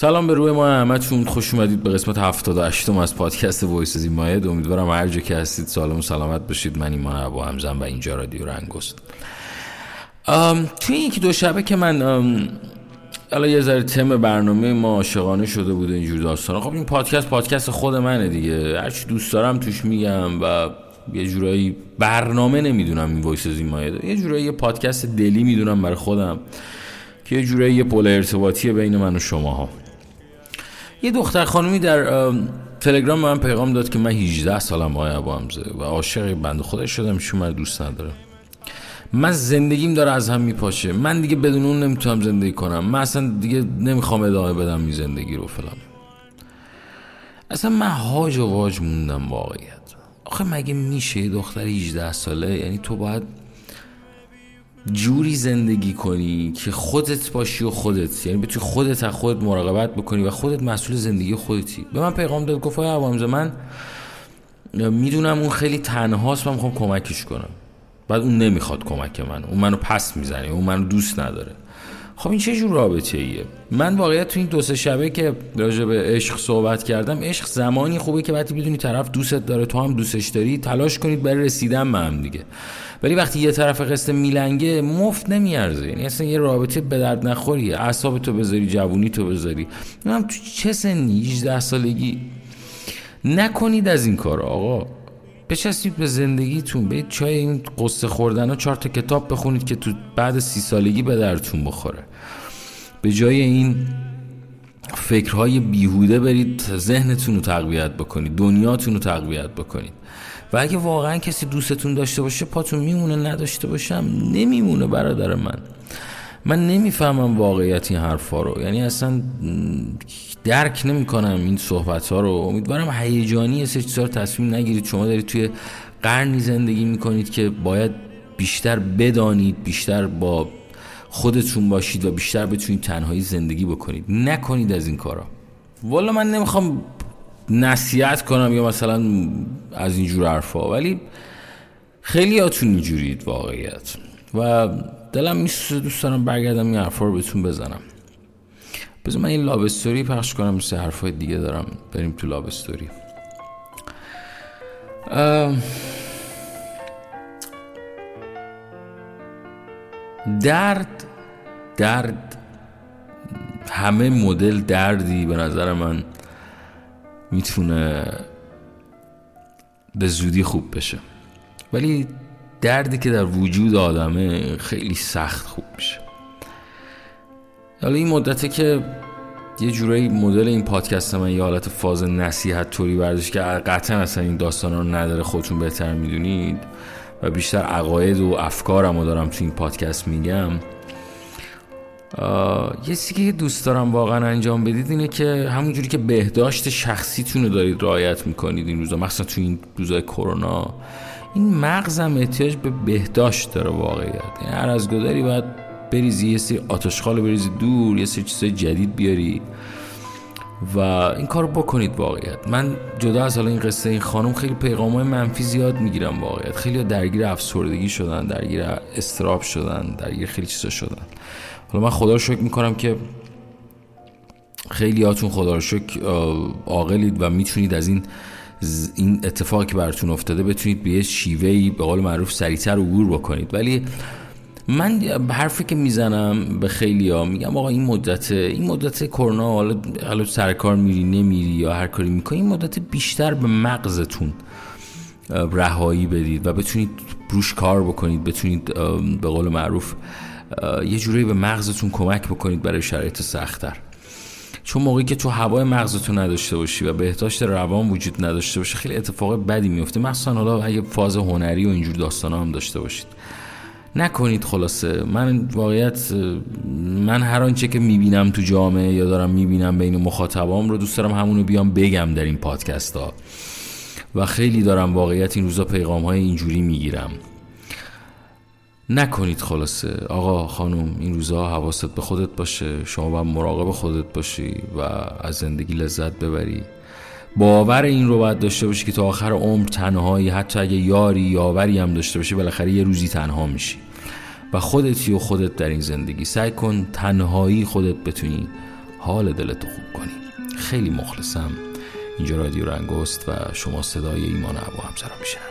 سلام به روی ماه همتون. خوش اومدید به قسمت 78 از پادکست Voice of Mind امیدوارم هر جا که هستید سالم و سلامت باشید. من ایمان ابوحمزه‌ام و اینجا رادیو رنگست توی یکی دو شبه که من حالا یه ذره تم برنامه ما عاشقانه شده بوده اینجور داستان خب این پادکست پادکست خود منه دیگه. هرچی دوست دارم توش میگم و یه جورایی برنامه نمی‌دونم این Voice of Mind یه جورایی یه پادکست دلی می‌دونم برای خودم که یه جورایی یه پل ارتباطی بین من و شما ها یه دختر خانمی در تلگرام من پیغام داد که من 18 سالم آقای ابو حمزه و عاشق بنده خودش شدم شما من دوست نداره من زندگیم داره از هم میپاشه. من دیگه بدون اون نمی‌تونم زندگی کنم. من اصلا دیگه نمی‌خوام ادامه بدم این زندگی رو فلان. اصلا من هاج و واج موندم واقعیت آخه مگه میشه دختر 18 ساله؟ یعنی تو باید جوری زندگی کنی که خودت باشی و خودت یعنی بتونی خودت از خودت مراقبت بکنی و خودت مسئول زندگی خودتی. به من پیغام داد گفت آقای من می‌دونم اون خیلی تنهاست من می‌خوام کمکش کنم. بعد اون نمی‌خواد کمک من اون منو پس می‌زنه اون منو دوست نداره. خب این چه جور رابطه ایه من واقعیت تو این دو سه شبه که راجع به عشق صحبت کردم عشق زمانی خوبه که وقتی بدونی طرف دوستت داره تو هم دوستش داری تلاش کنید برای رسیدن به هم دیگه. ولی وقتی یه طرف قصه میلنگه مفت نمیارزه. یعنی اصلا یه رابطه به درد نخوریه. اعصاب تو بذاری جوونی تو بذاری. هم تو چه سنی؟ 18 سالگی. نکنید از این کار آقا. بچسبید به زندگیتون به چای این قصه خوردن و چهار تا کتاب بخونید که تو بعد سی سالگی به درتون بخوره. به جای این فکرهای بیهوده برید ذهنتون رو تقویت بکنید دنیاتون رو تقویت بکنید. و اگه واقعا کسی دوستتون داشته باشه پاتون میمونه نداشته باشم نمیمونه برادر من. من نمی‌فهمم واقعیت این حرفا رو. یعنی اصلا درک نمی‌کنم این صحبت ها رو. امیدوارم هیجانی یه سری چیزا رو تصمیم نگیرید. شما دارید توی قرنی زندگی می‌کنید که باید بیشتر بدانید بیشتر با خودتون باشید و بیشتر بتونید تنهایی زندگی بکنید. نکنید از این کارا. والا من نمی‌خوام نصیحت کنم یا مثلا از اینجور حرفا. ولی خیلی هاتون اینجورید واقعیت. و دلم میسوزه دوست دارم برگردم این حرفا رو بهتون بزنم. بذار من این لابستوری پخش کنم مثل حرفای دیگه دارم. بریم تو لابستوری درد درد. همه مدل دردی به نظر من می‌تونه به زودی خوب بشه. ولی دردی که در وجود آدمه خیلی سخت خوب میشه. حالا این مدته که یه جورایی مدل این پادکست من یه حالت فاز نصیحت طوری برداشت که قطعا اصلا این داستان رو نداره خودتون بهتر می‌دونید و بیشتر عقاید و افکارم رو دارم تو این پادکست میگم. یه چیزی که دوست دارم واقعا انجام بدید اینه که همونجوری که بهداشت شخصیتون رو دارید رعایت می‌کنید این روزا مخصوصا تو این روزای کرونا. این مغزم احتیاج به بهداشت داره واقعیت. یعنی هر از گذری باید بریزی یه سری آتشخال بریزی دور یه سری چیزای جدید بیاری. و این کارو بکنید واقعیت. من جدا از حالا این قصه این خانم خیلی پیغام های منفی زیاد می‌گیرم واقعیت. خیلی درگیر افسردگی شدن درگیر استراب شدن درگیر خیلی چیزا شدن. حالا من خدا رو شکر می‌کنم که خیلی هاتون خدا رو شکر عاقلید و می‌تونید از این این اتفاقی که براتون افتاده بتونید به یه شیوهی به قول معروف سریعتر عبور بکنید. ولی من حرفی که می‌زنم به خیلی ها میگم آقا این مدت این مدت کرونا حالا حالا سر کار میری نمیری یا هر کاری می‌کنی این مدت بیشتر به مغزتون رهایی بدید و بتونید روش کار بکنید بتونید به قول معروف یه جوری به مغزتون کمک بکنید برای شرایط سختتر. چون موقعی که تو هوای مغزتون نداشته باشی و بهداشت روان وجود نداشته باشه خیلی اتفاق بدی میفته. مخصوصا حالا اگه فاز هنری و اینجور داستان هم داشته باشید. نکنید خلاصه. من واقعیت من هر آنچه که می‌بینم تو جامعه یا دارم می‌بینم بین مخاطبام رو دوست دارم همونو بیام بگم در این پادکست ها و خیلی دارم واقعیت این روزا پیغام های اینجوری می‌گیرم. نکنید خلاصه. آقا خانم این روزا حواست به خودت باشه. شما باید مراقب خودت باشی و از زندگی لذت ببری. باور این رو باید داشته باشی که تا آخر عمر تنهایی حتی اگه یاری یاوری هم داشته باشی بالاخره یه روزی تنها میشی. و خودتی و خودت در این زندگی. سعی کن تنهایی خودت بتونی حال دلتو خوب کنی. خیلی مخلصم. اینجا رادیو رنگست و شما صدای ایمان ابو همزه را میشنوید.